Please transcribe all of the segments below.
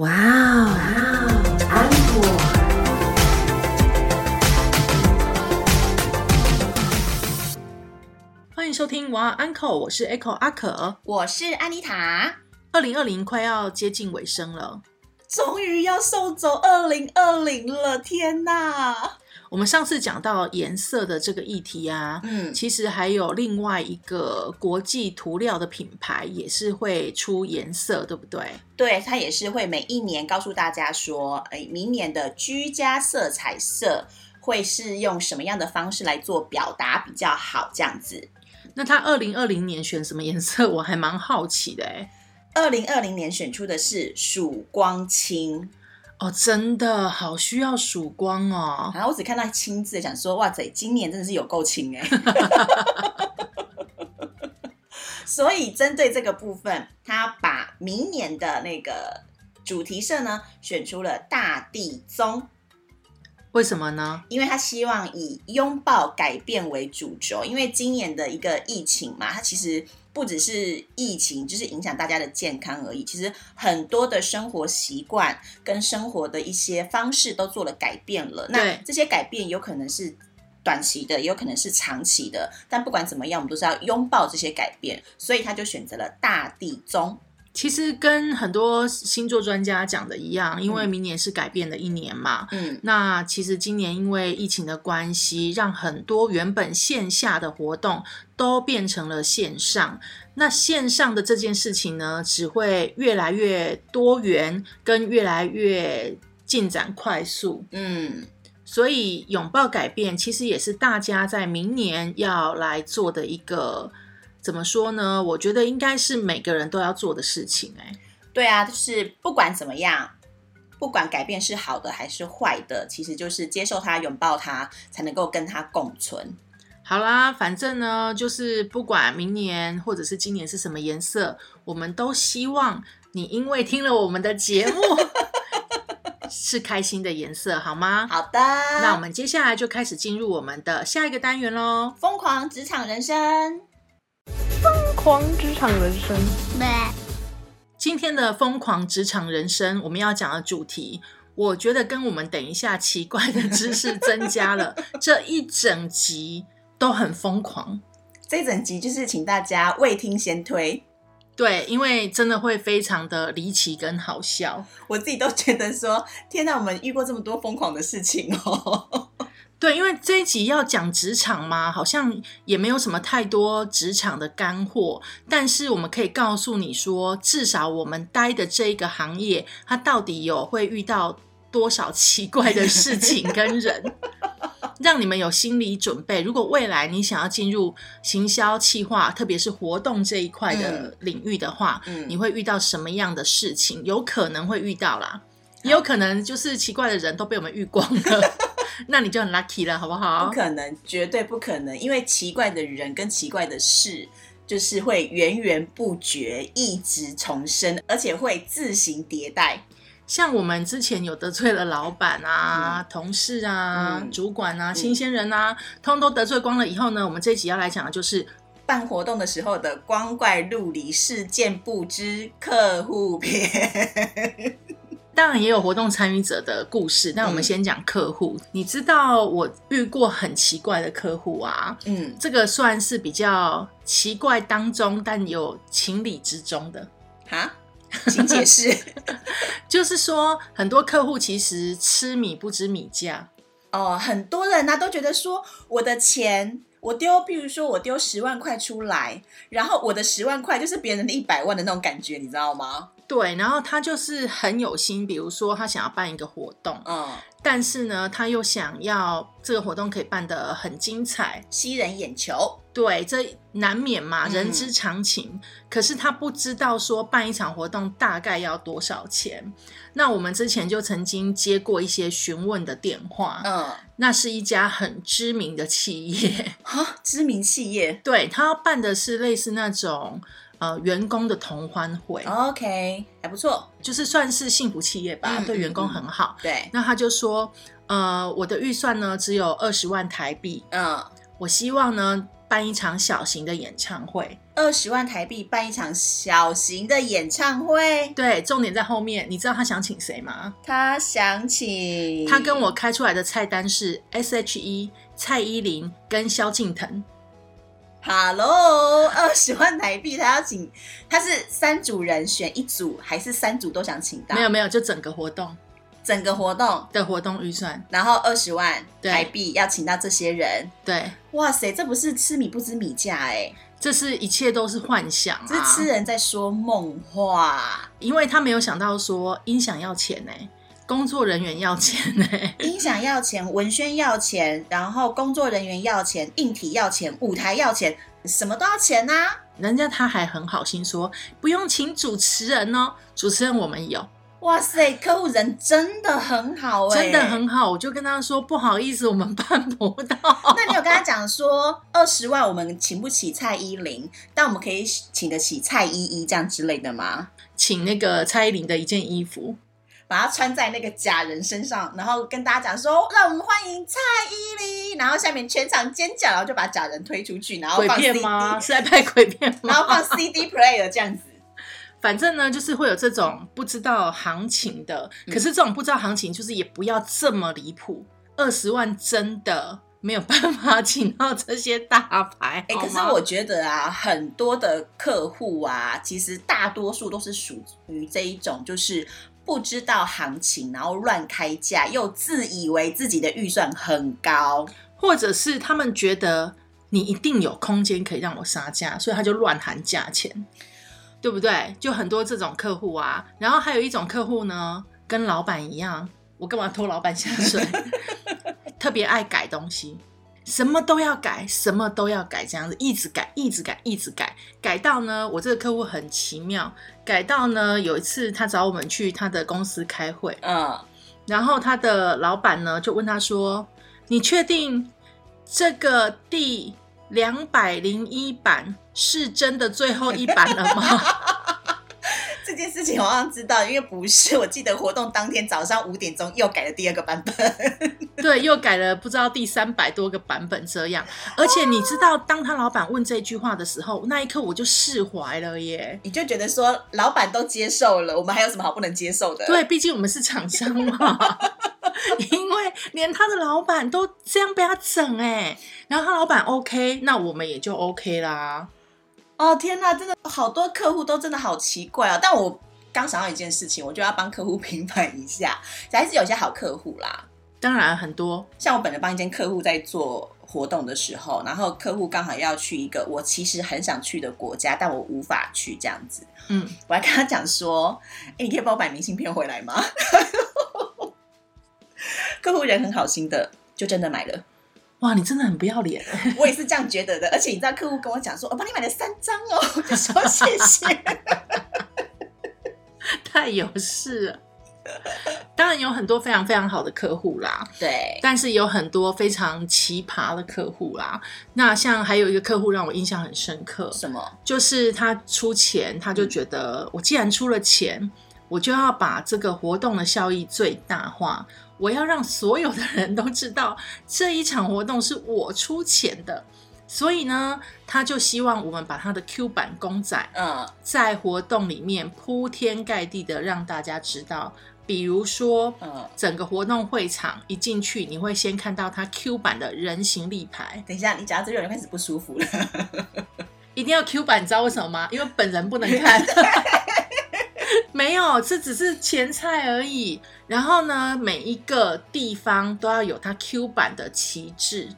哇哦，安果。欢迎收听哇 Uncle，我是 Echo 阿可。我是安妮塔，二零二零快要接近尾声了，终于要送走二零二零了，天哪！我们上次讲到颜色的这个议题啊，嗯，其实还有另外一个国际涂料的品牌也是会出颜色，对不对？对，它也是会每一年告诉大家说，哎，明年的居家色彩色会是用什么样的方式来做表达比较好，这样子。那它二零二零年选什么颜色，我还蛮好奇的哎。二零二零年选出的是曙光青，哦，真的好需要曙光哦。然后我只看到青字，想说哇塞，今年真的是有够青哎。所以针对这个部分，他把明年的那个主题色呢选出了大地棕，为什么呢？因为他希望以拥抱改变为主轴。因为今年的一个疫情嘛，它其实不只是疫情，就是影响大家的健康而已。其实很多的生活习惯跟生活的一些方式都做了改变了。那这些改变有可能是短期的，也有可能是长期的。但不管怎么样，我们都是要拥抱这些改变。所以他就选择了大地棕。其实跟很多星座专家讲的一样，因为明年是改变的一年嘛。嗯，那其实今年因为疫情的关系，让很多原本线下的活动都变成了线上。那线上的这件事情呢，只会越来越多元，跟越来越进展快速。嗯，所以拥抱改变，其实也是大家在明年要来做的一个，怎么说呢？我觉得应该是每个人都要做的事情、哎，对啊，就是不管怎么样，不管改变是好的还是坏的，其实就是接受它、拥抱它，才能够跟它共存。好啦，反正呢，就是不管明年或者是今年是什么颜色，我们都希望你因为听了我们的节目 是开心的颜色，好吗？好的，那我们接下来就开始进入我们的下一个单元喽。疯狂职场人生，狂职场人生，今天的疯狂职场人生，我们要讲的主题，我觉得跟我们等一下奇怪的知识增加了，这一整集都很疯狂。这整集就是请大家未听先推。对，因为真的会非常的离奇跟好笑。我自己都觉得说，天哪，我们遇过这么多疯狂的事情哦。对，因为这一集要讲职场嘛，好像也没有什么太多职场的干货，但是我们可以告诉你说，至少我们待的这一个行业，它到底有会遇到多少奇怪的事情跟人，让你们有心理准备。如果未来你想要进入行销企划，特别是活动这一块的领域的话，嗯你会遇到什么样的事情？有可能会遇到啦，也有可能就是奇怪的人都被我们遇光了。那你就很 lucky 了，好不好？不可能，绝对不可能，因为奇怪的人跟奇怪的事，就是会源源不绝，一直重生，而且会自行迭代。像我们之前有得罪了老板啊、同事啊、嗯主管啊、新鲜人啊，通通都得罪光了以后呢，我们这一集要来讲的就是办活动的时候的光怪陆离事件不知客户篇。当然也有活动参与者的故事，但我们嗯先讲客户。你知道我遇过很奇怪的客户啊，嗯，这个算是比较奇怪当中，但有情理之中的。哈，请解释。就是说，很多客户其实吃米不知米价，哦，很多人呢、都觉得说，我的钱我丢，比如说我丢十万块出来，然后我的十万块就是别人的一百万的那种感觉，你知道吗？对，然后他就是很有心，比如说他想要办一个活动，嗯，但是呢，他又想要这个活动可以办得很精彩，吸人眼球。对，这难免嘛，嗯人之常情。可是他不知道说办一场活动大概要多少钱。那我们之前就曾经接过一些询问的电话，嗯，那是一家很知名的企业，哈，知名企业。对他要办的是类似那种呃员工的同欢会，OK，还不错。就是算是幸福企业吧，嗯对员工很好。对，那他就说，呃，我的预算呢只有二十万台币，嗯，我希望呢办一场小型的演唱会。二十万台币办一场小型的演唱会，对，重点在后面。你知道他想请谁吗？他想请他跟我开出来的菜单是 S.H.E、蔡依林跟萧敬腾。Hello，二十万台币，他要请，他是三组人选一组，还是三组都想请到？没有没有，就整个活动。整个活动，的活动预算。然后二十万对。台币要请到这些人，对，哇塞，这不是吃米不知米价哎、这是一切都是幻想、啊，这是吃人在说梦话。因为他没有想到说音响要钱呢、工作人员要钱呢、音响要钱，文宣要钱，然后工作人员要钱，硬体要钱，舞台要钱，什么都要钱呐、人家他还很好心说不用请主持人哦，主持人我们有，哇塞，客户人真的很好哎、真的很好。我就跟他说不好意思，我们办不到。那你有跟他讲说，二十万我们请不起蔡依林，但我们可以请得起蔡依依这样之类的吗？请那个蔡依林的一件衣服，把它穿在那个假人身上，然后跟大家讲说，让我们欢迎蔡依林，然后下面全场尖叫，然后就把假人推出去，然后鬼放 CD，片吗？是在拍鬼片吗？然后放 CD player 这样子。反正呢，就是会有这种不知道行情的，嗯可是这种不知道行情，就是也不要这么离谱，二十万真的没有办法请到这些大牌。哎、可是我觉得啊，很多的客户啊，其实大多数都是属于这一种，就是不知道行情，然后乱开价，又自以为自己的预算很高。或者是他们觉得你一定有空间可以让我杀价，所以他就乱喊价钱，对不对？就很多这种客户啊。然后还有一种客户呢，跟老板一样，我干嘛拖老板下水？特别爱改东西，什么都要改，什么都要改，这样子一直改，一直改，一直改，改到呢，我这个客户很奇妙，改到呢，有一次他找我们去他的公司开会，嗯，然后他的老板呢就问他说：“你确定？这个第两百零一版是真的最后一版了吗这件事情我好像知道，因为不是，我记得活动当天早上五点钟又改了第二个版本。”对，又改了不知道第三百多个版本这样。而且你知道，当他老板问这句话的时候，那一刻我就释怀了耶。你就觉得说，老板都接受了，我们还有什么好不能接受的？对，毕竟我们是厂商嘛，因为连他的老板都这样被他整哎，然后他老板 OK，那我们也就 OK 啦。哦天哪，真的好多客户都真的好奇怪哦。但我刚想到一件事情，我就要帮客户 平反一下，还是有些好客户啦。当然很多像我本人帮一间客户在做活动的时候，然后客户刚好要去一个我其实很想去的国家，但我无法去这样子。嗯，我还跟他讲说：“哎、你可以帮我买明信片回来吗？” 客户人很好心的，就真的买了。哇，你真的很不要脸。我也是这样觉得的，而且你知道，客户跟我讲说：“我帮你买了三张哦。”我就说谢谢。太有事了。当然有很多非常非常好的客户啦，对，但是有很多非常奇葩的客户啦。那像还有一个客户让我印象很深刻，什么？就是他出钱，他就觉得我既然出了钱，我就要把这个活动的效益最大化，我要让所有的人都知道 这一场活动是我出钱的。所以呢，他就希望我们把他的 Q 版公仔嗯，在活动里面铺天盖地的让大家知道，比如说，嗯整个活动会场一进去，你会先看到他 Q 版的人形立牌，等一下，你讲到这个人开始不舒服了。一定要 Q 版，你知道为什么吗？因为本人不能看。没有，这只是前菜而已。然后呢，每一个地方都要有它 Q 版的旗帜，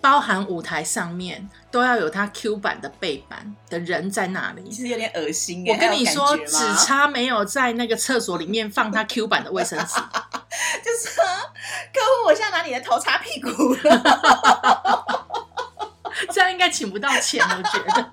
包含舞台上面都要有它 Q 版的背板的人在那里。其实有点恶心耶。我跟你说，只差没有在那个厕所里面放他 Q 版的卫生纸。就是说客户，我现在拿你的头擦屁股了。这样应该请不到钱，我觉得。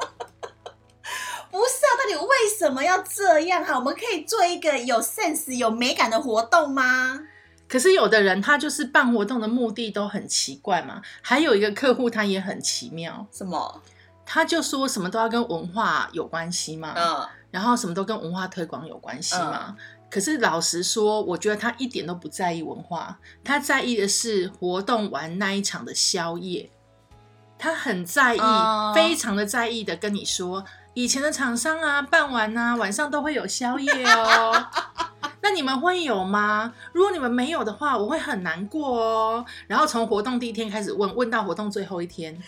不是啊，到底为什么要这样哈？我们可以做一个有 sense、有美感的活动吗？可是有的人他就是办活动的目的都很奇怪嘛。还有一个客户他也很奇妙，什么？他就说什么都要跟文化有关系嘛，嗯，然后什么都跟文化推广有关系嘛。可是老实说，我觉得他一点都不在意文化，他在意的是活动完那一场的宵夜。他很在意，哦非常的在意的跟你说，以前的厂商啊，办完啊，晚上都会有宵夜哦。那你们会有吗？如果你们没有的话，我会很难过哦。然后从活动第一天开始问，问到活动最后一天。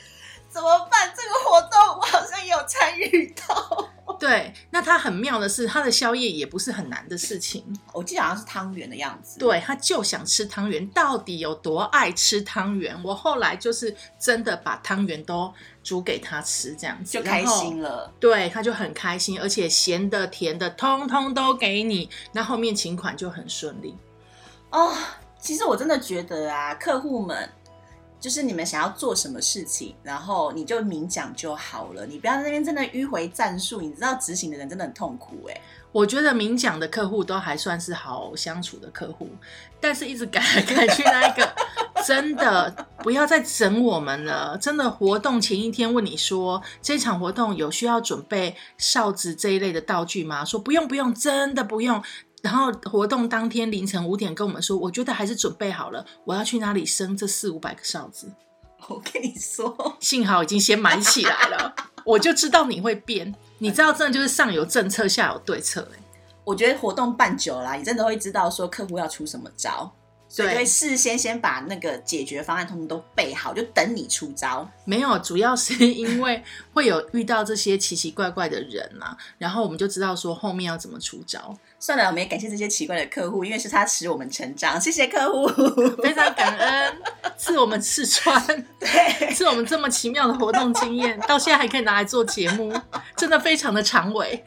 怎么办？这个活动我好像也有参与到。对，那他很妙的是，他的宵夜也不是很难的事情。我记得好像是汤圆的样子。对，他就想吃汤圆，到底有多爱吃汤圆？我后来就是真的把汤圆都煮给他吃，这样子就开心了。对，他就很开心，而且咸的、甜的，通通都给你。那后面请款就很顺利。哦，其实我真的觉得啊，客户们就是你们想要做什么事情，然后你就明讲就好了，你不要在那边真的迂回战术。你知道执行的人真的很痛苦哎、我觉得明讲的客户都还算是好相处的客户，但是一直改来改去那一个，真的不要再整我们了。真的活动前一天问你说这场活动有需要准备哨子这一类的道具吗？说不用不用，真的不用。然后活动当天凌晨五点跟我们说，我觉得还是准备好了，我要去哪里生这四五百个哨子。我跟你说，幸好已经先买起来了，我就知道你会变。你知道，真的就是上有政策，下有对策、欸。我觉得活动办久了啊、你真的会知道说客户要出什么招，所以就对会事先先把那个解决方案通通都备好，就等你出招。没有，主要是 因为会有遇到这些奇奇怪怪的人啊，然后我们就知道说后面要怎么出招。算了，我们也感谢这些奇怪的客户，因为是他使我们成长，谢谢客户。非常感恩赐我们试穿，赐我们这么奇妙的活动经验，到现在还可以拿来做节目，真的非常的长尾。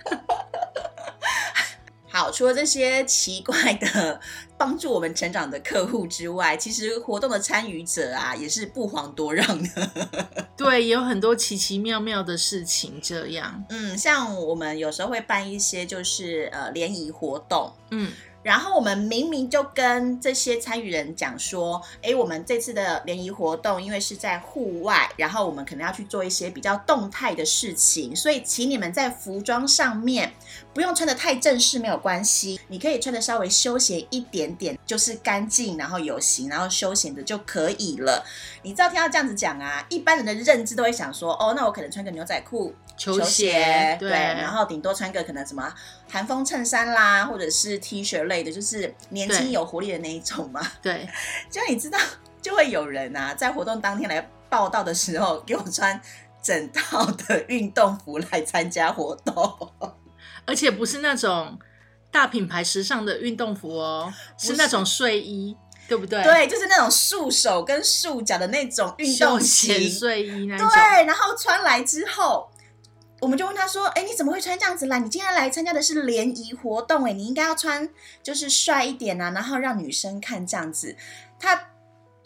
好，除了这些奇怪的帮助我们成长的客户之外，其实活动的参与者啊，也是不遑多让的。对，也有很多奇奇妙妙的事情这样。嗯，像我们有时候会办一些就是呃联谊活动，嗯，然后我们明明就跟这些参与人讲说，哎，我们这次的联谊活动因为是在户外，然后我们可能要去做一些比较动态的事情，所以请你们在服装上面不用穿的太正式，没有关系，你可以穿的稍微休闲一点点，就是干净，然后有型，然后休闲的就可以了。你知道听到这样子讲啊，一般人的认知都会想说，哦，那我可能穿个牛仔裤、球鞋对，对然后顶多穿个可能什么韩风衬衫啦，或者是 T 恤类的，就是年轻有活力的那一种嘛。对，就你知道，就会有人啊，在活动当天来报道的时候，给我穿整套的运动服来参加活动。而且不是那种大品牌时尚的运动服哦，是是那种睡衣，对不对？，对，就是那种束手跟束脚的那种运动休闲型。睡衣那种。对，然后穿来之后。我们就问他说：“哎，你怎么会穿这样子啦？你今天来参加的是联谊活动，哎，你应该要穿就是帅一点啊，然后让女生看这样子。”他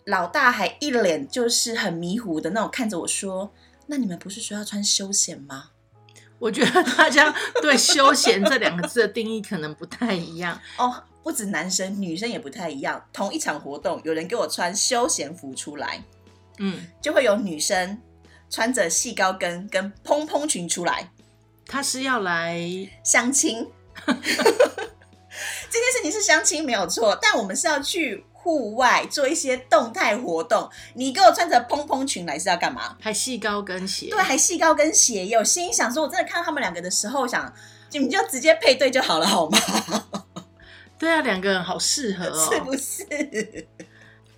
老大还一脸就是很迷糊的那种看着我说：“那你们不是说要穿休闲吗我觉得大家对休闲这两个字的定义可能不太一样。”哦，不止男生，女生也不太一样。同一场活动，有人给我穿休闲服出来，嗯，就会有女生穿着细高跟跟蓬蓬裙出来。他是要来相亲。这件事情是相亲没有错，但我们是要去户外做一些动态活动。你给我穿着蓬蓬裙来是要干嘛？还细高跟鞋，对，还细高跟鞋有。心想说，我真的看到他们两个的时候，想你们就直接配对就好了，好吗？对啊，两个人好适合哦。是不是？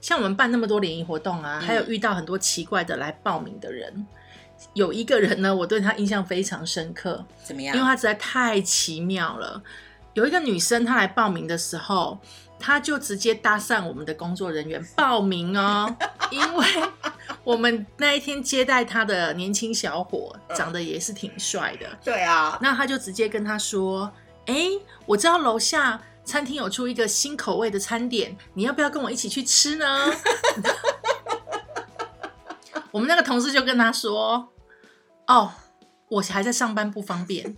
像我们办那么多联谊活动啊，嗯还有遇到很多奇怪的来报名的人。有一个人呢，我对他印象非常深刻，怎么样？因为他实在太奇妙了。有一个女生，她来报名的时候，她就直接搭讪我们的工作人员 报名哦，因为我们那一天接待她的年轻小伙，长得也是挺帅的，对啊，那他就直接跟他说：“哎、我知道楼下餐厅有出一个新口味的餐点，你要不要跟我一起去吃呢？” 我们那个同事就跟他说：“哦，我还在上班，不方便。”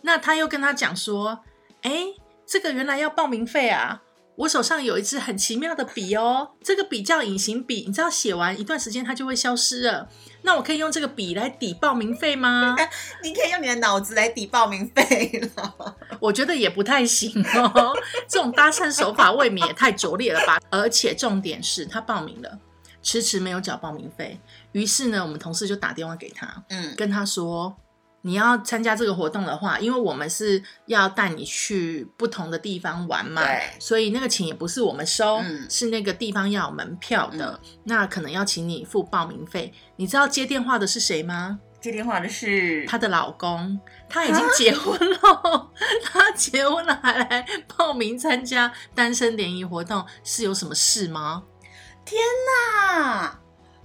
那他又跟他讲说：“哎、这个原来要报名费啊！我手上有一支很奇妙的笔哦，这个笔叫隐形笔，你知道写完一段时间它就会消失了。那我可以用这个笔来抵报名费吗？” 你可以用你的脑子来抵报名费了。我觉得也不太行哦，这种搭讪手法未免也太拙劣了吧！而且重点是他报名了，迟迟没有缴报名费。于是呢，我们同事就打电话给他，嗯跟他说。你要参加这个活动的话，因为我们是要带你去不同的地方玩嘛对，所以那个钱也不是我们收，嗯是那个地方要有门票的，那可能要请你付报名费。你知道接电话的是谁吗？接电话的是她的老公，他已经结婚了，他结婚了还来报名参加单身联谊活动，是有什么事吗？天哪，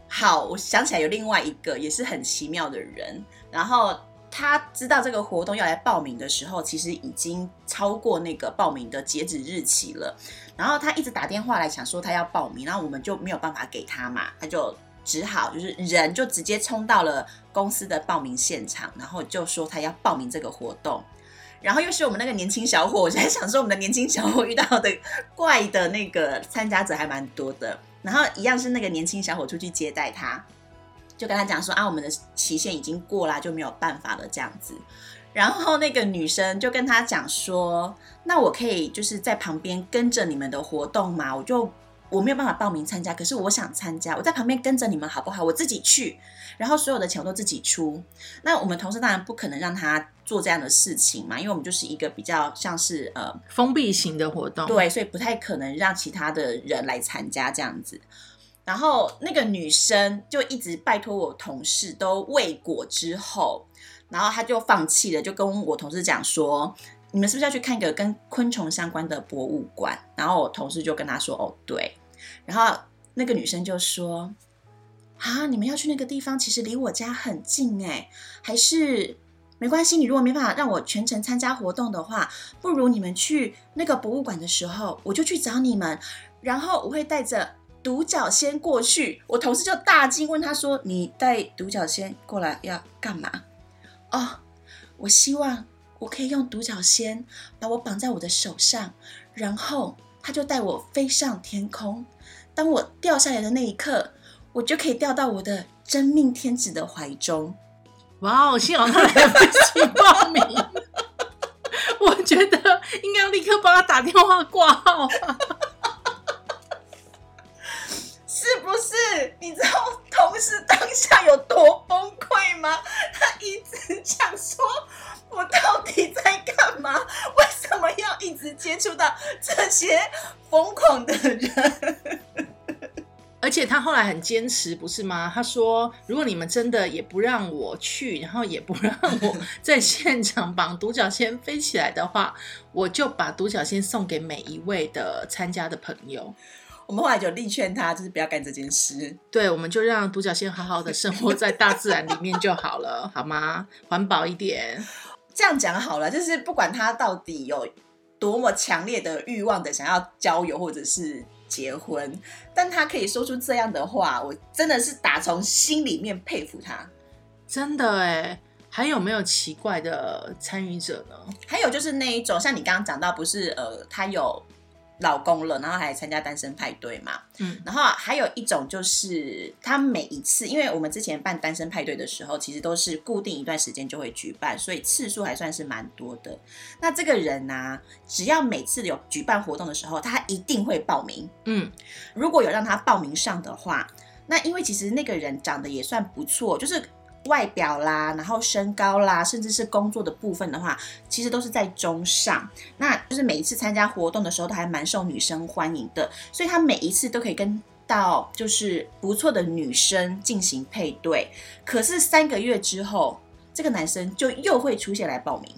好，我想起来有另外一个也是很奇妙的人，然后他知道这个活动要来报名的时候，其实已经超过那个报名的截止日期了，然后他一直打电话来想说他要报名，然后我们就没有办法给他嘛，他就只好就是人就直接冲到了公司的报名现场，然后就说他要报名这个活动。然后又是我们那个年轻小伙，我就在想说，我们的年轻小伙遇到的怪的那个参加者还蛮多的。然后一样是那个年轻小伙出去接待他，就跟他讲说啊，我们的期限已经过了，就没有办法了这样子。然后那个女生就跟他讲说，那我可以就是在旁边跟着你们的活动嘛？我就我没有办法报名参加，可是我想参加，我在旁边跟着你们好不好？我自己去，然后所有的钱我都自己出。那我们同事当然不可能让他做这样的事情嘛，因为我们就是一个比较像是呃封闭型的活动，，对，所以不太可能让其他的人来参加这样子。然后那个女生就一直拜托我同事都未果之后，然后她就放弃了，就跟我同事讲说：“你们是不是要去看一个跟昆虫相关的博物馆？”然后我同事就跟她说：“哦，对。”然后那个女生就说：“啊，你们要去那个地方，其实离我家很近哎，还是没关系。你如果没办法让我全程参加活动的话，不如你们去那个博物馆的时候，我就去找你们，然后我会带着独角仙过去。我同事就大惊，问他说：“你带独角仙过来要干嘛？”哦，我希望我可以用独角仙把我绑在我的手上，然后他就带我飞上天空。当我掉下来的那一刻，我就可以掉到我的真命天子的怀中。哇哦，幸好他来不及报名。我觉得应该要立刻帮他打电话挂号！是不是？你知道同事当下有多崩溃吗？他一直想说，我到底在干嘛？为什么要一直接触到这些疯狂的人？而且他后来很坚持，不是吗？他说，如果你们真的也不让我去，然后也不让我在现场绑独角仙飞起来的话，我就把独角仙送给每一位的参加的朋友。我们后来就力劝他，就是不要干这件事。对，我们就让独角仙好好的生活在大自然里面就好了，好吗？环保一点。这样讲好了，就是不管他到底有多么强烈的欲望的想要交友或者是结婚，但他可以说出这样的话，我真的是打从心里面佩服他。真的哎，还有没有奇怪的参与者呢？还有就是那一种，像你刚刚讲到，不是呃，他有老公了，然后还参加单身派对嘛？嗯，然后还有一种就是，他每一次，因为我们之前办单身派对的时候，其实都是固定一段时间就会举办，所以次数还算是蛮多的。那这个人呢、只要每次有举办活动的时候，他一定会报名。嗯，如果有让他报名上的话，那因为其实那个人长得也算不错，就是外表啦，然后身高啦，甚至是工作的部分的话，其实都是在中上。那就是每一次参加活动的时候，都还蛮受女生欢迎的，所以他每一次都可以跟到就是不错的女生进行配对。可是三个月之后，这个男生就又会出现来报名，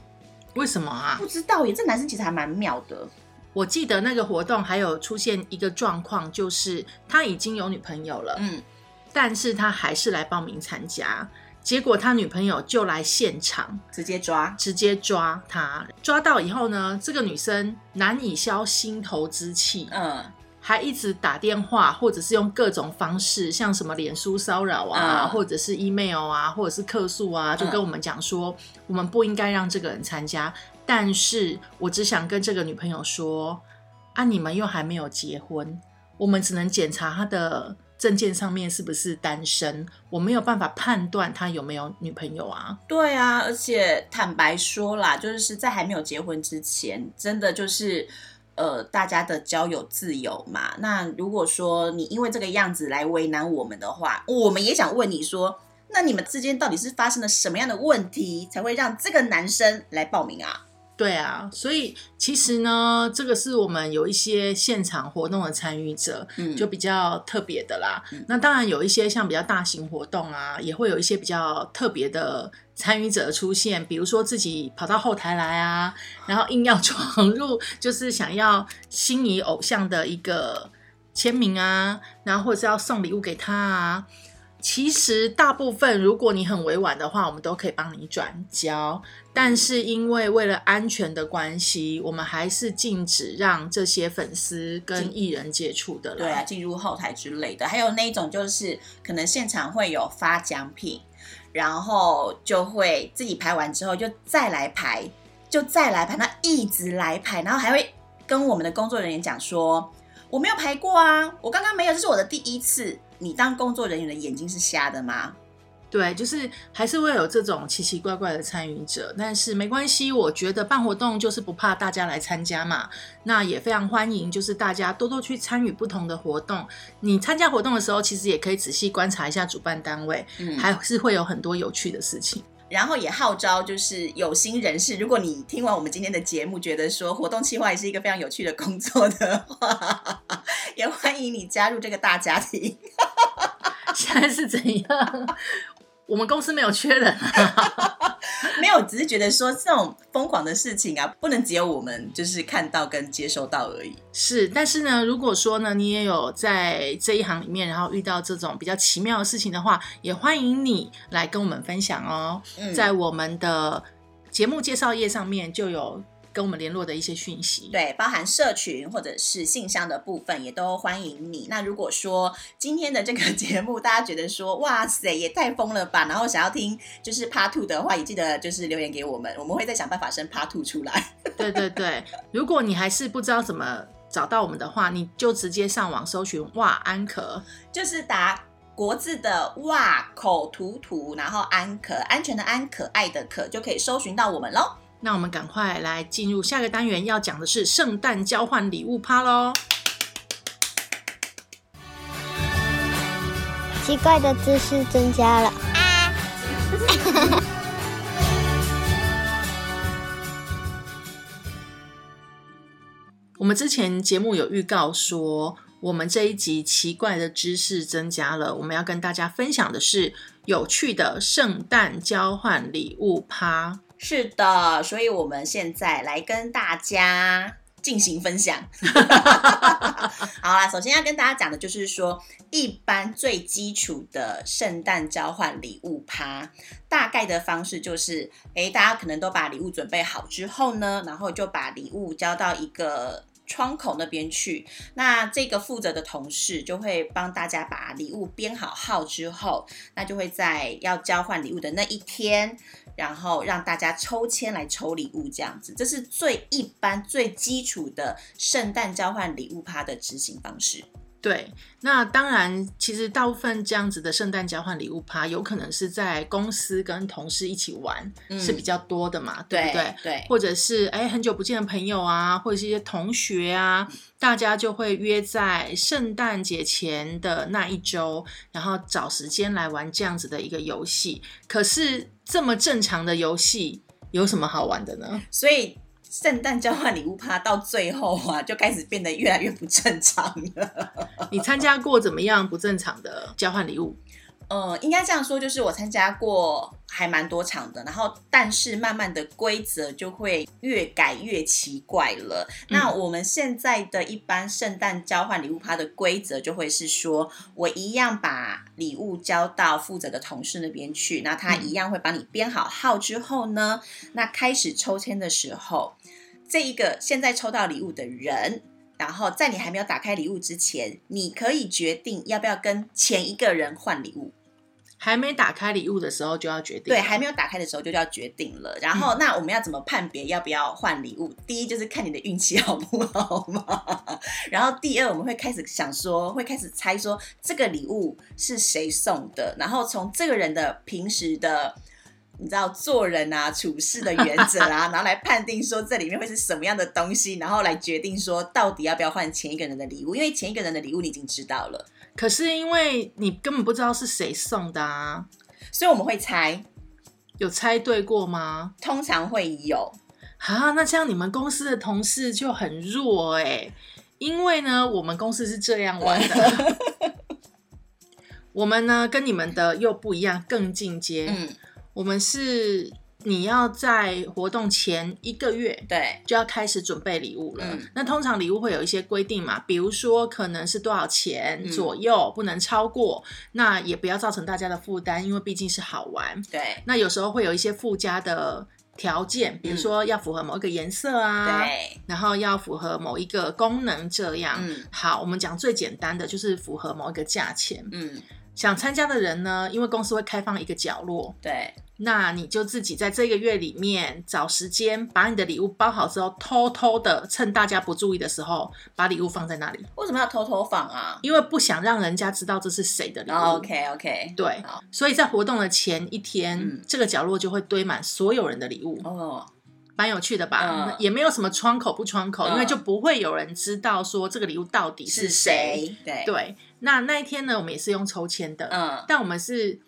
为什么啊？不知道耶，这男生其实还蛮妙的。我记得那个活动还有出现一个状况，就是他已经有女朋友了，嗯，但是他还是来报名参加，结果他女朋友就来现场直接抓，直接抓他，抓到以后呢，这个女生难以消心头之气，嗯，还一直打电话或者是用各种方式，像什么脸书骚扰啊，嗯。或者是 email 啊，或者是客诉啊，就跟我们讲说，我们不应该让这个人参加。但是我只想跟这个女朋友说，啊，你们又还没有结婚，我们只能检查他的证件上面是不是单身，我没有办法判断他有没有女朋友啊。对啊，而且坦白说啦，就是在还没有结婚之前，真的就是，呃大家的交友自由嘛。那如果说你因为这个样子来为难我们的话，我们也想问你说，那你们之间到底是发生了什么样的问题，才会让这个男生来报名啊？对啊，所以其实呢，这个是我们有一些现场活动的参与者，嗯就比较特别的啦。那当然有一些像比较大型活动啊，也会有一些比较特别的参与者出现，比如说自己跑到后台来啊，然后硬要 闯入，就是想要心仪偶像的一个签名啊，然后或者是要送礼物给他啊。其实大部分，如果你很委婉的话，我们都可以帮你转交。但是因为为了安全的关系，我们还是禁止让这些粉丝跟艺人接触的啦。对啊，进入后台之类的，还有那一种就是可能现场会有发奖品，然后就会自己排完之后就再来排，就再来排，那一直来排，然后还会跟我们的工作人员讲说，我没有排过啊，我刚刚没有，这是我的第一次。你当工作人员的眼睛是瞎的吗？对，就是还是会有这种奇奇怪怪的参与者，但是没关系，我觉得办活动就是不怕大家来参加嘛。那也非常欢迎，就是大家多多去参与不同的活动。你参加活动的时候，其实也可以仔细观察一下主办单位，嗯还是会有很多有趣的事情。然后也号召就是有心人士，如果你听完我们今天的节目，觉得说活动企划也是一个非常有趣的工作的话，也欢迎你加入这个大家庭。现在是怎样？我们公司没有缺人啊。没有，只是觉得说这种疯狂的事情啊，不能只有我们就是看到跟接收到而已。是，但是呢，如果说呢，你也有在这一行里面，然后遇到这种比较奇妙的事情的话，也欢迎你来跟我们分享哦。嗯在我们的节目介绍页上面就有跟我们联络的一些讯息。对，包含社群或者是信箱的部分，也都欢迎你。那如果说今天的这个节目，大家觉得说哇塞，也太疯了吧，然后想要听就是 Part Two 的话，也记得就是留言给我们，我们会再想办法生 Part Two 出来。对对对，如果你还是不知道怎么找到我们的话，你就直接上网搜寻哇安可。就是打国字的哇口图图，然后安可安全的安，可爱的可，就可以搜寻到我们喽。那我们赶快来进入下个单元，要讲的是圣诞交换礼物趴喽。奇怪的知识增加了。我们之前节目有预告说，我们这一集奇怪的知识增加了，我们要跟大家分享的是有趣的圣诞交换礼物趴。是的，所以我们现在来跟大家进行分享。好啦，首先要跟大家讲的就是说，一般最基础的圣诞交换礼物趴，大概的方式就是，诶，大家可能都把礼物准备好之后呢，然后就把礼物交到一个。窗口那边去，那这个负责的同事就会帮大家把礼物编好号之后，那就会在要交换礼物的那一天，然后让大家抽签来抽礼物，这样子，这是最一般、最基础的圣诞交换礼物趴的执行方式。对，那当然，其实大部分这样子的圣诞交换礼物趴，有可能是在公司跟同事一起玩、嗯是比较多的嘛，对不对？对，或者是哎很久不见的朋友啊，或者是一些同学啊，大家就会约在圣诞节前的那一周，然后找时间来玩这样子的一个游戏。可是这么正常的游戏有什么好玩的呢？所以圣诞交换礼物趴到最后啊，就开始变得越来越不正常了。你参加过怎么样不正常的交换礼物？呃，应该这样说，就是我参加过还蛮多场的，然后但是慢慢的规则就会越改越奇怪了。那我们现在的一般圣诞交换礼物趴的规则就会是说，我一样把礼物交到负责的同事那边去，那他一样会帮你编好号之后呢，那开始抽签的时候，这一个现在抽到礼物的人。然后在你还没有打开礼物之前，你可以决定要不要跟前一个人换礼物。还没打开礼物的时候就要决定，对，还没有打开的时候就要决定了。然后，那我们要怎么判别要不要换礼物？第一就是看你的运气好不好嘛。然后第二，我们会开始想说，会开始猜说这个礼物是谁送的，然后从这个人的平时的你知道做人啊、处事的原则啊，然后来判定说这里面会是什么样的东西，然后来决定说到底要不要换前一个人的礼物，因为前一个人的礼物你已经知道了，可是因为你根本不知道是谁送的啊，所以我们会猜，有猜对过吗？通常会有。啊，那这样你们公司的同事就很弱哎、因为呢，我们公司是这样玩的，我们呢跟你们的又不一样，更进阶。嗯，我们是你要在活动前一个月对，就要开始准备礼物了。嗯那通常礼物会有一些规定嘛，比如说可能是多少钱嗯左右，不能超过。那也不要造成大家的负担，因为毕竟是好玩。对，那有时候会有一些附加的条件，比如说要符合某一个颜色啊，对，然后要符合某一个功能，这样。嗯好，我们讲最简单的，就是符合某一个价钱。嗯，想参加的人呢，因为公司会开放一个角落，对，那你就自己在这个月里面找时间，把你的礼物包好之后，偷偷的趁大家不注意的时候，把礼物放在那里，为什么要偷偷放啊？因为不想让人家知道这是谁的礼物。哦 OK OK，对，所以在活动的前一天，嗯这个角落就会堆满所有人的礼物。哦，蛮有趣的吧？嗯也没有什么窗口不窗口，嗯因为就不会有人知道说这个礼物到底是谁。谁？对，对，那那一天呢，我们也是用抽签的，嗯，但我们是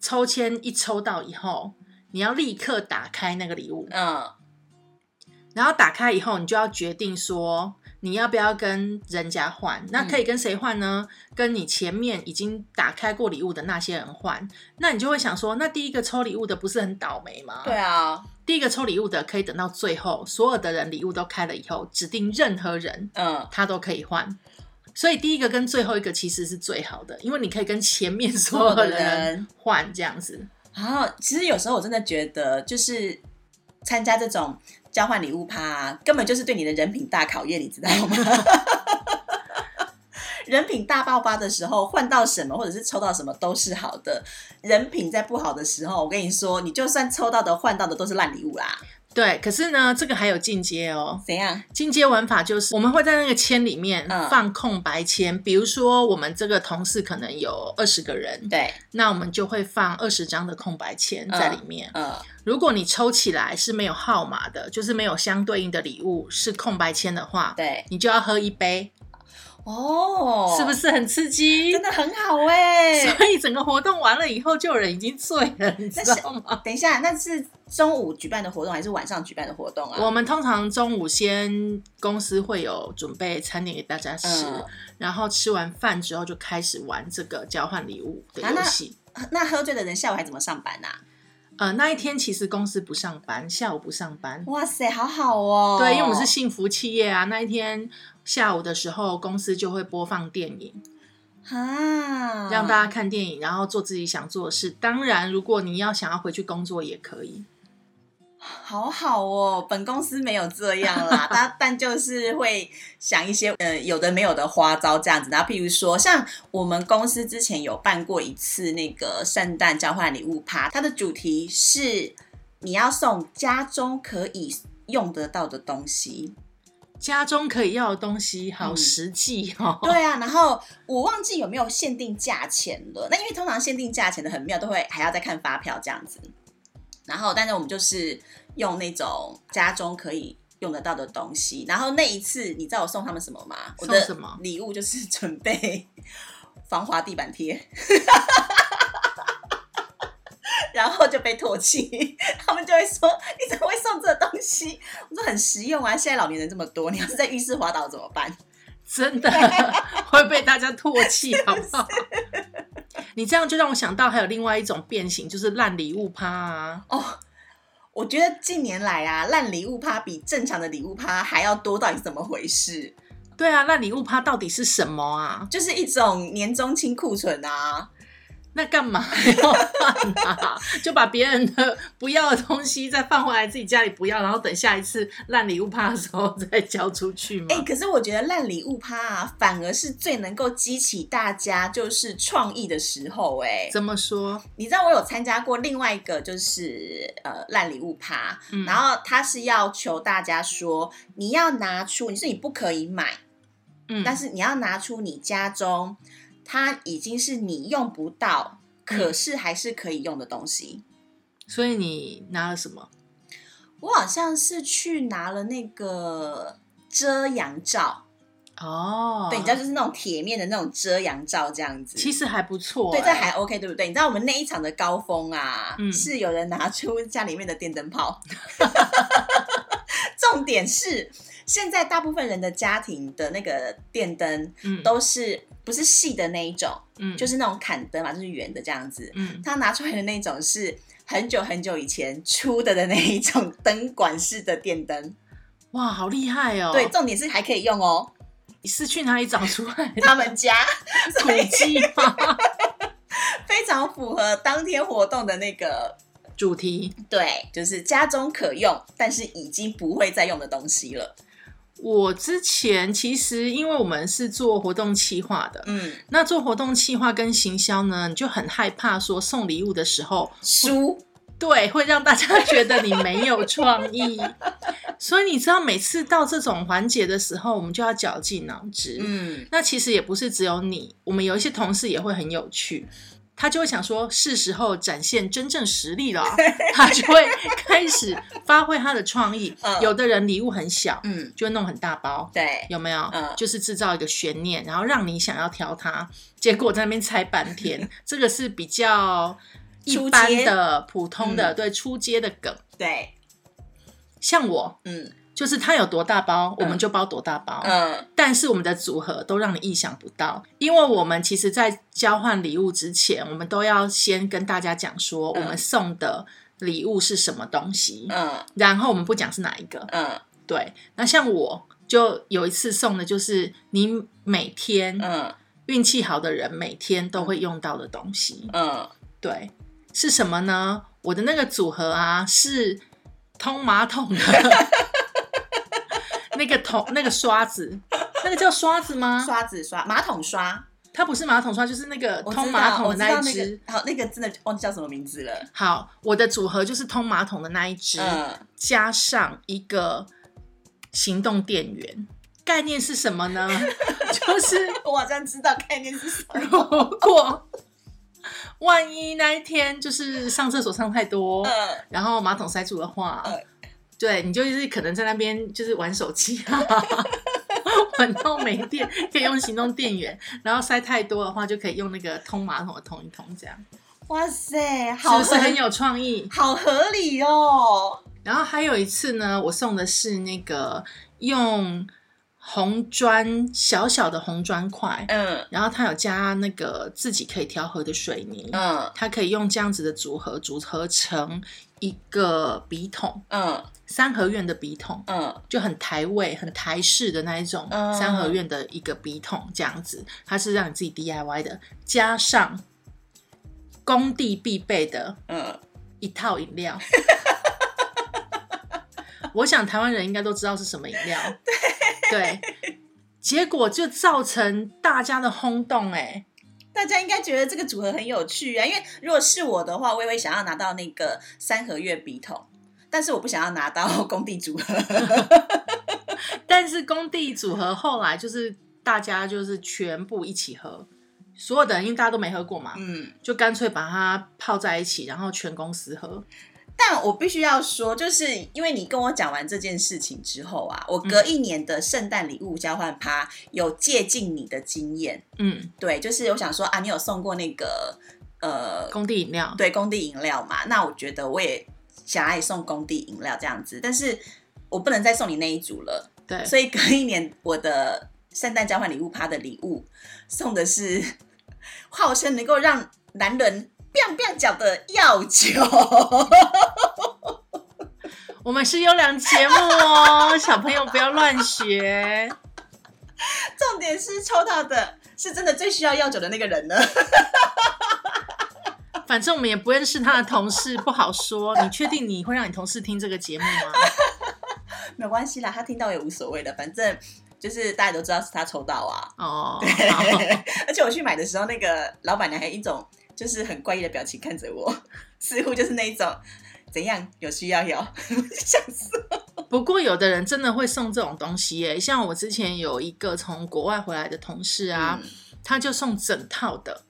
抽签一抽到以后，你要立刻打开那个礼物，嗯，然后打开以后，你就要决定说你要不要跟人家换。那可以跟谁换呢？跟你前面已经打开过礼物的那些人换。那你就会想说，那第一个抽礼物的不是很倒霉吗？对啊，第一个抽礼物的可以等到最后，所有的人礼物都开了以后，指定任何人嗯，他都可以换。所以第一个跟最后一个其实是最好的，因为你可以跟前面所有的人人换这样子。然后其实有时候我真的觉得，就是参加这种交换礼物趴、啊，根本就是对你的人品大考验，你知道吗？人品大爆发的时候，换到什么或者是抽到什么都是好的。人品在不好的时候，我跟你说，你就算抽到的换到的都是烂礼物啦。对，可是呢，这个还有进阶哦。怎样？进阶玩法就是我们会在那个签里面嗯放空白签，比如说我们这个同事可能有二十个人，对，那我们就会放二十张的空白签在里面。嗯，如果你抽起来是没有号码的，就是没有相对应的礼物是空白签的话，对，你就要喝一杯，哦，是不是很刺激？真的很好哎、所以整个活动完了以后，就有人已经醉了，你知道吗？等一下，那是中午举办的活动还是晚上举办的活动啊？我们通常中午先公司会有准备餐点给大家吃，嗯然后吃完饭之后就开始玩这个交换礼物的游戏。那喝醉的人下午还怎么上班啊？呃，那一天其实公司不上班，下午不上班。哇塞，好好哦！对，因为我们是幸福企业啊，那一天下午的时候，公司就会播放电影，啊，让大家看电影，然后做自己想做的事。当然，如果你要想要回去工作也可以。好好哦。本公司没有这样啦，但但就是会想一些呃有的没有的花招这样子。然后譬如说，像我们公司之前有办过一次那个圣诞交换礼物趴，它的主题是你要送家中可以用得到的东西。家中可以要的东西，好嗯实际哦。对啊，然后我忘记有没有限定价钱了。那因为通常限定价钱的很妙，都会还要再看发票这样子。然后，但是我们就是用那种家中可以用得到的东西。然后那一次，你知道我送他们什么吗？我的礼物就是准备 防滑地板贴。然后就被唾弃，他们就会说：“你怎么会送这东西？”我说：“很实用啊，现在老年人这么多，你要是在浴室滑倒怎么办？”真的 会被大家唾弃，好不好？你这样就让我想到还有另外一种变形，就是烂礼物趴啊。哦，我觉得近年来啊，烂礼物趴比正常的礼物趴还要多，到底是怎么回事？对啊，烂礼物趴到底是什么啊？就是一种年终清库存啊。那干嘛 要换啊？就把别人的不要的东西再放回来自己家里不要，然后等下一次烂礼物趴的时候再交出去吗？哎、可是我觉得烂礼物趴啊，反而是最能够激起大家就是创意的时候、哎，怎么说？你知道我有参加过另外一个就是呃烂礼物趴，嗯然后他是要求大家说，你要拿出，你是你不可以买，嗯，但是你要拿出你家中它已经是你用不到，可是还是可以用的东西。所以你拿了什么？我好像是去拿了那个遮阳罩，哦，对，你知道就是那种铁面的那种遮阳罩这样子。其实还不错、对，欸这还 OK，对不对？你知道我们那一场的高峰啊，嗯是有人拿出家里面的电灯泡。重点是，现在大部分人的家庭的那个电灯嗯都是不是细的那一种，嗯就是那种砍灯嘛，就是圆的这样子。嗯他拿出来的那种是很久很久以前出的的那一种灯管式的电灯。哇，好厉害哦！对，，重点是还可以用哦，你是去哪里找出来的他们家古迹吗？非常符合当天活动的那个主题。对，就是家中可用，但是已经不会再用的东西了。我之前其实因为我们是做活动企划的，嗯，那做活动企划跟行销呢，你就很害怕说送礼物的时候，输对，会让大家 觉得你没有创意。所以你知道，每次到这种环节的时候，我们就要绞尽脑汁。嗯，那其实也不是只有你，我们有一些同事也会很有趣，他就会想说，是时候展现真正实力了，他就会开始发挥他的创意。嗯。有的人礼物很小，嗯，就会弄很大包，对，有没有？嗯。就是制造一个悬念，然后让你想要挑它，结果在那边猜半天。这个是比较一般的、普通的，嗯。对出街的梗。对，像我，嗯就是它有多大包，我们就包多大包。嗯但是我们的组合都让你意想不到，因为我们其实，在交换礼物之前，我们都要先跟大家讲说，我嗯们送的礼物是什么东西，嗯然后我们不讲是哪一个。嗯对，那像我就有一次送的就是你每天嗯运气好的人每天都会用到的东西。嗯，对，是什么呢？我的那个组合啊，是通马桶的那个桶那个刷子，那个叫刷子吗？刷子刷马桶刷，它不是马桶刷，就是那个通马桶的那一只。个，好，那个真的忘记叫什么名字了。好，我的组合就是通马桶的那一只，嗯加上一个行动电源。概念是什么呢？就是我好像知道概念是什么。如果万一那一天就是上厕所上太多，嗯然后马桶塞住的话，嗯对你就是可能在那边就是玩手机啊，玩到没电，可以用行动电源，然后塞太多的话，就可以用那个通马桶的通一通，这样哇塞，是好不是很有创意？好合理哦。然后还有一次呢，我送的是那个用红砖小小的红砖块，嗯然后它有加那个自己可以调和的水泥，嗯它可以用这样子的组合组合成一个笔筒，嗯。三合院的笔筒，嗯。就很台味、很台式的那一种嗯。三合院的一个笔筒，这样子，它是让你自己 DIY 的，加上工地必备的嗯，一套饮料。我想台湾人应该都知道是什么饮料，对，结果就造成大家的轰动、哎，大家应该觉得这个组合很有趣啊。因为如果是我的话，我也会想要拿到那个三合月笔筒，但是我不想要拿到 工地组合。但是工地组合后来就是大家就是全部一起喝，所有的人因为大家都没喝过嘛，嗯，就干脆把它泡在一起，然后全公司喝。但我必须要说，就是因为你跟我讲完这件事情之后啊，我隔一年的圣诞礼物交换趴有借鉴你的经验。嗯，对，就是我想说啊，你有送过那个呃，工地饮料，对，工地饮料嘛，那我觉得我也想要送工地饮料这样子，但是我不能再送你那一组了，对，所以隔一年我的圣诞交换礼物趴的礼物送的是 号称能够让男人 biang biang 脚的药酒。我们是优良节目哦，小朋友不要乱学。重点是抽到的是真的最需要药酒的那个人呢。反正我们也不认识他的同事，不好说。你确定你会让你同事听这个节目吗？没有关系啦，他听到也无所谓的，反正就是大家都知道是他抽到啊。哦，好，而且我去买的时候，那个老板娘还一种就是很怪异的表情看着我，似乎就是那一种怎样有需要有，想死。不过有的人真的会送这种东西耶，像我之前有一个从国外回来的同事啊，嗯他就送整套的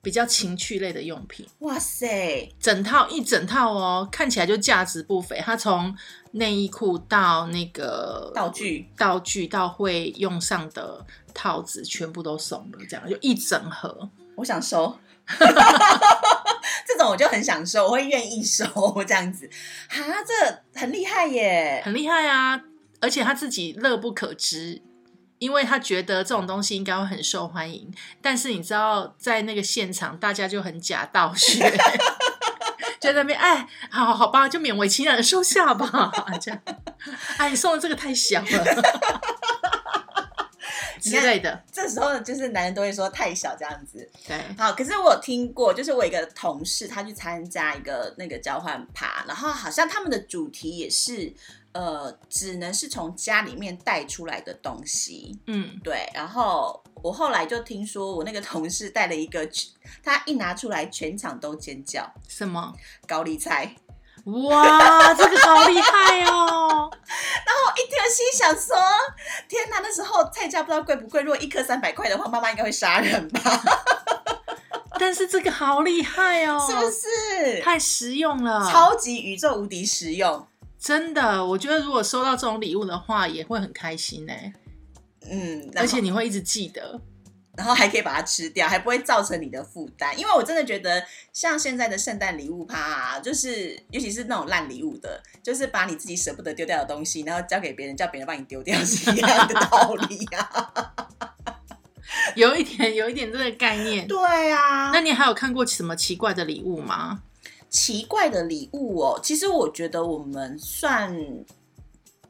比较情趣类的用品，哇塞，整套一整套哦，看起来就价值不菲。他从内衣裤到那个道具道具到会用上的套子，全部都送了，这样就一整盒。我想收。这种我就很享受，我会愿意收这样子。哈，这很厉害耶，很厉害啊！而且他自己乐不可支，因为他觉得这种东西应该会很受欢迎。但是你知道，在那个现场，大家就很假道学，就在那边哎，好好吧，就勉为其难的收下吧。这样，哎，你送的这个太小了。之类的，这时候就是男人都会说太小这样子。对，好，可是我有听过，就是我一个同事，他去参加一个那个交换趴，然后好像他们的主题也是，呃，只能是从家里面带出来的东西。嗯，对。然后我后来就听说，我那个同事带了一个，他一拿出来，全场都尖叫。什么？高丽菜。哇，这个好厉害哦！然后一听心想说：“天哪，那时候菜价不知道贵不贵？如果一颗三百块的话，妈妈应该会杀人吧？” 但是这个好厉害哦，是不是？太实用了，超级宇宙无敌实用！真的，我觉得如果收到这种礼物的话，也会很开心呢。嗯，而且你会一直记得。然后还可以把它吃掉，还不会造成你的负担。因为我真的觉得，像现在的圣诞礼物趴，啊，就是尤其是那种烂礼物的，就是把你自己舍不得丢掉的东西，然后交给别人，叫别人帮你丢掉，是一样的道理啊。有一点，有一点这个概念。对啊。那你还有看过什么奇怪的礼物吗？奇怪的礼物哦，其实我觉得我们算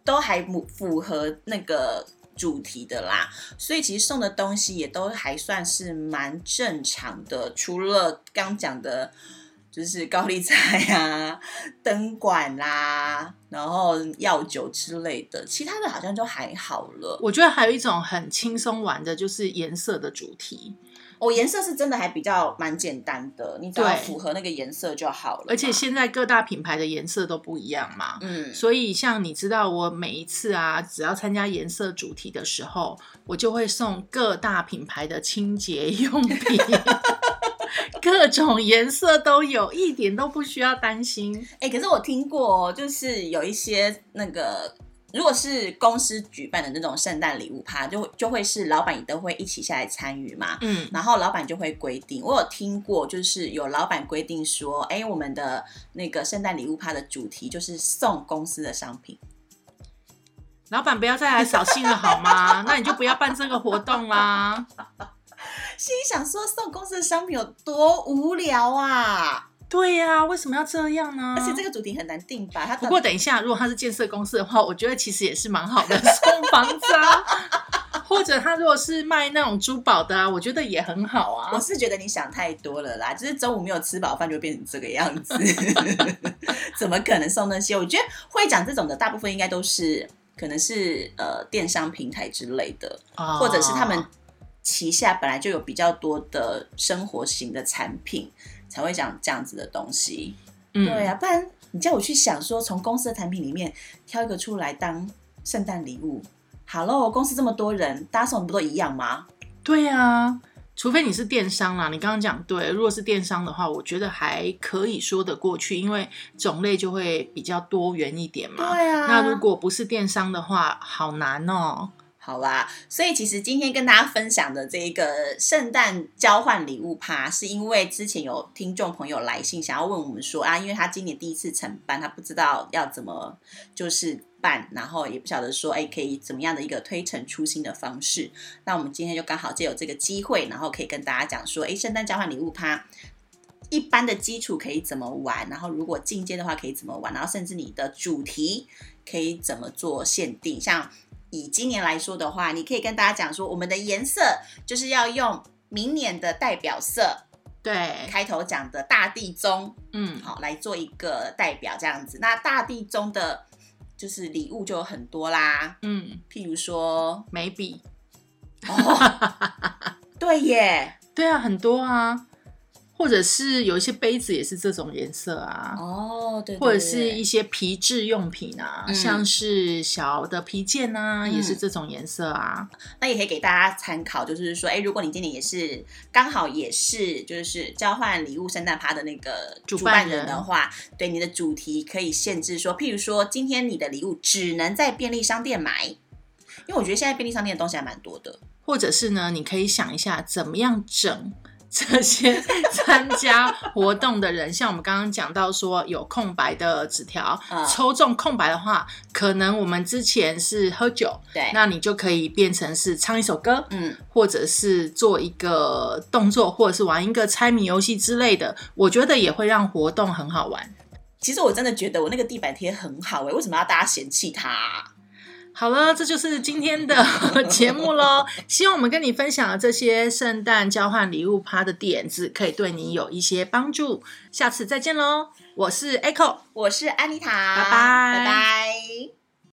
都还符合那个。主题的啦，所以其实送的东西也都还算是蛮正常的，除了刚讲的，就是高丽菜啊、灯管啦，然后药酒之类的，其他的好像就还好了。我觉得还有一种很轻松玩的，就是颜色的主题。哦，颜色是真的还比较蛮简单的，你只要符合那个颜色就好了。而且现在各大品牌的颜色都不一样嘛，嗯，所以像你知道，我每一次啊，只要参加颜色主题的时候，我就会送各大品牌的清洁用品，各种颜色都有，一点都不需要担心。哎，可是我听过，就是有一些那个。如果是公司举办的那种圣诞礼物趴，就就会是老板也都会一起下来参与嘛。嗯，然后老板就会规定，我有听过，就是有老板规定说，哎，我们的那个圣诞礼物趴的主题就是送公司的商品。老板不要再来扫兴了好吗？那你就不要办这个活动啦。心想说，送公司的商品有多无聊啊！对呀，为什么要这样呢？而且这个主题很难定吧？不过等一下，如果他是建设公司的话，我觉得其实也是蛮好的，送房子啊。或者他如果是卖那种珠宝的啊，我觉得也很好啊。我是觉得你想太多了啦，就是中午没有吃饱饭就变成这个样子，怎么可能送那些？我觉得会讲这种的大部分应该都是可能是呃电商平台之类的，或者是他们旗下本来就有比较多的生活型的产品。才会讲这样子的东西，对啊，不然你叫我去想说，从公司的产品里面挑一个出来当圣诞礼物。Hello，公司这么多人，大家送的不都一样吗？对呀，除非你是电商啦。你刚刚讲对，如果是电商的话，我觉得还可以说得过去，因为种类就会比较多元一点嘛。对啊，那如果不是电商的话，好难哦。好啦，所以其实今天跟大家分享的这一个圣诞交换礼物趴，是因为之前有听众朋友来信想要问我们说啊，因为他今年第一次承办，他不知道要怎么就是办，然后也不晓得说哎可以怎么样的一个推陈出新的方式。那我们今天就刚好借有这个机会，然后可以跟大家讲说，哎，圣诞交换礼物趴一般的基础可以怎么玩，然后如果进阶的话可以怎么玩，然后甚至你的主题可以怎么做限定，像。以今年来说的话，你可以跟大家讲说，我们的颜色就是要用明年的代表色，对，开头讲的大地棕，嗯，好，来做一个代表这样子。那大地棕的，就是礼物就有很多啦，嗯，譬如说眉笔，哦，对耶，对啊，很多啊，或者是有一些杯子也是这种颜色啊。哦，对，对或者是一些皮质用品啊，嗯像是小的皮件啊，嗯也是这种颜色啊。那也可以给大家参考，就是说，哎，如果你今年也是刚好也是就是交换礼物圣诞趴的那个主办人的话，对你的主题可以限制说，譬如说今天你的礼物只能在便利商店买，因为我觉得现在便利商店的东西还蛮多的。或者是呢，你可以想一下怎么样整这些参加活动的人，像我们刚刚讲到说有空白的纸条，嗯。抽中空白的话，可能我们之前是喝酒，对，那你就可以变成是唱一首歌，嗯，或者是做一个动作，或者是玩一个猜谜游戏之类的，我觉得也会让活动很好玩。其实我真的觉得我那个地板贴很好哎、为什么要大家嫌弃它啊、好了，这就是今天的 节目喽。希望我们跟你分享的这些圣诞交换礼物趴的点子，可以对你有一些帮助。下次再见喽，我是 Echo。我是安妮塔，拜拜拜拜。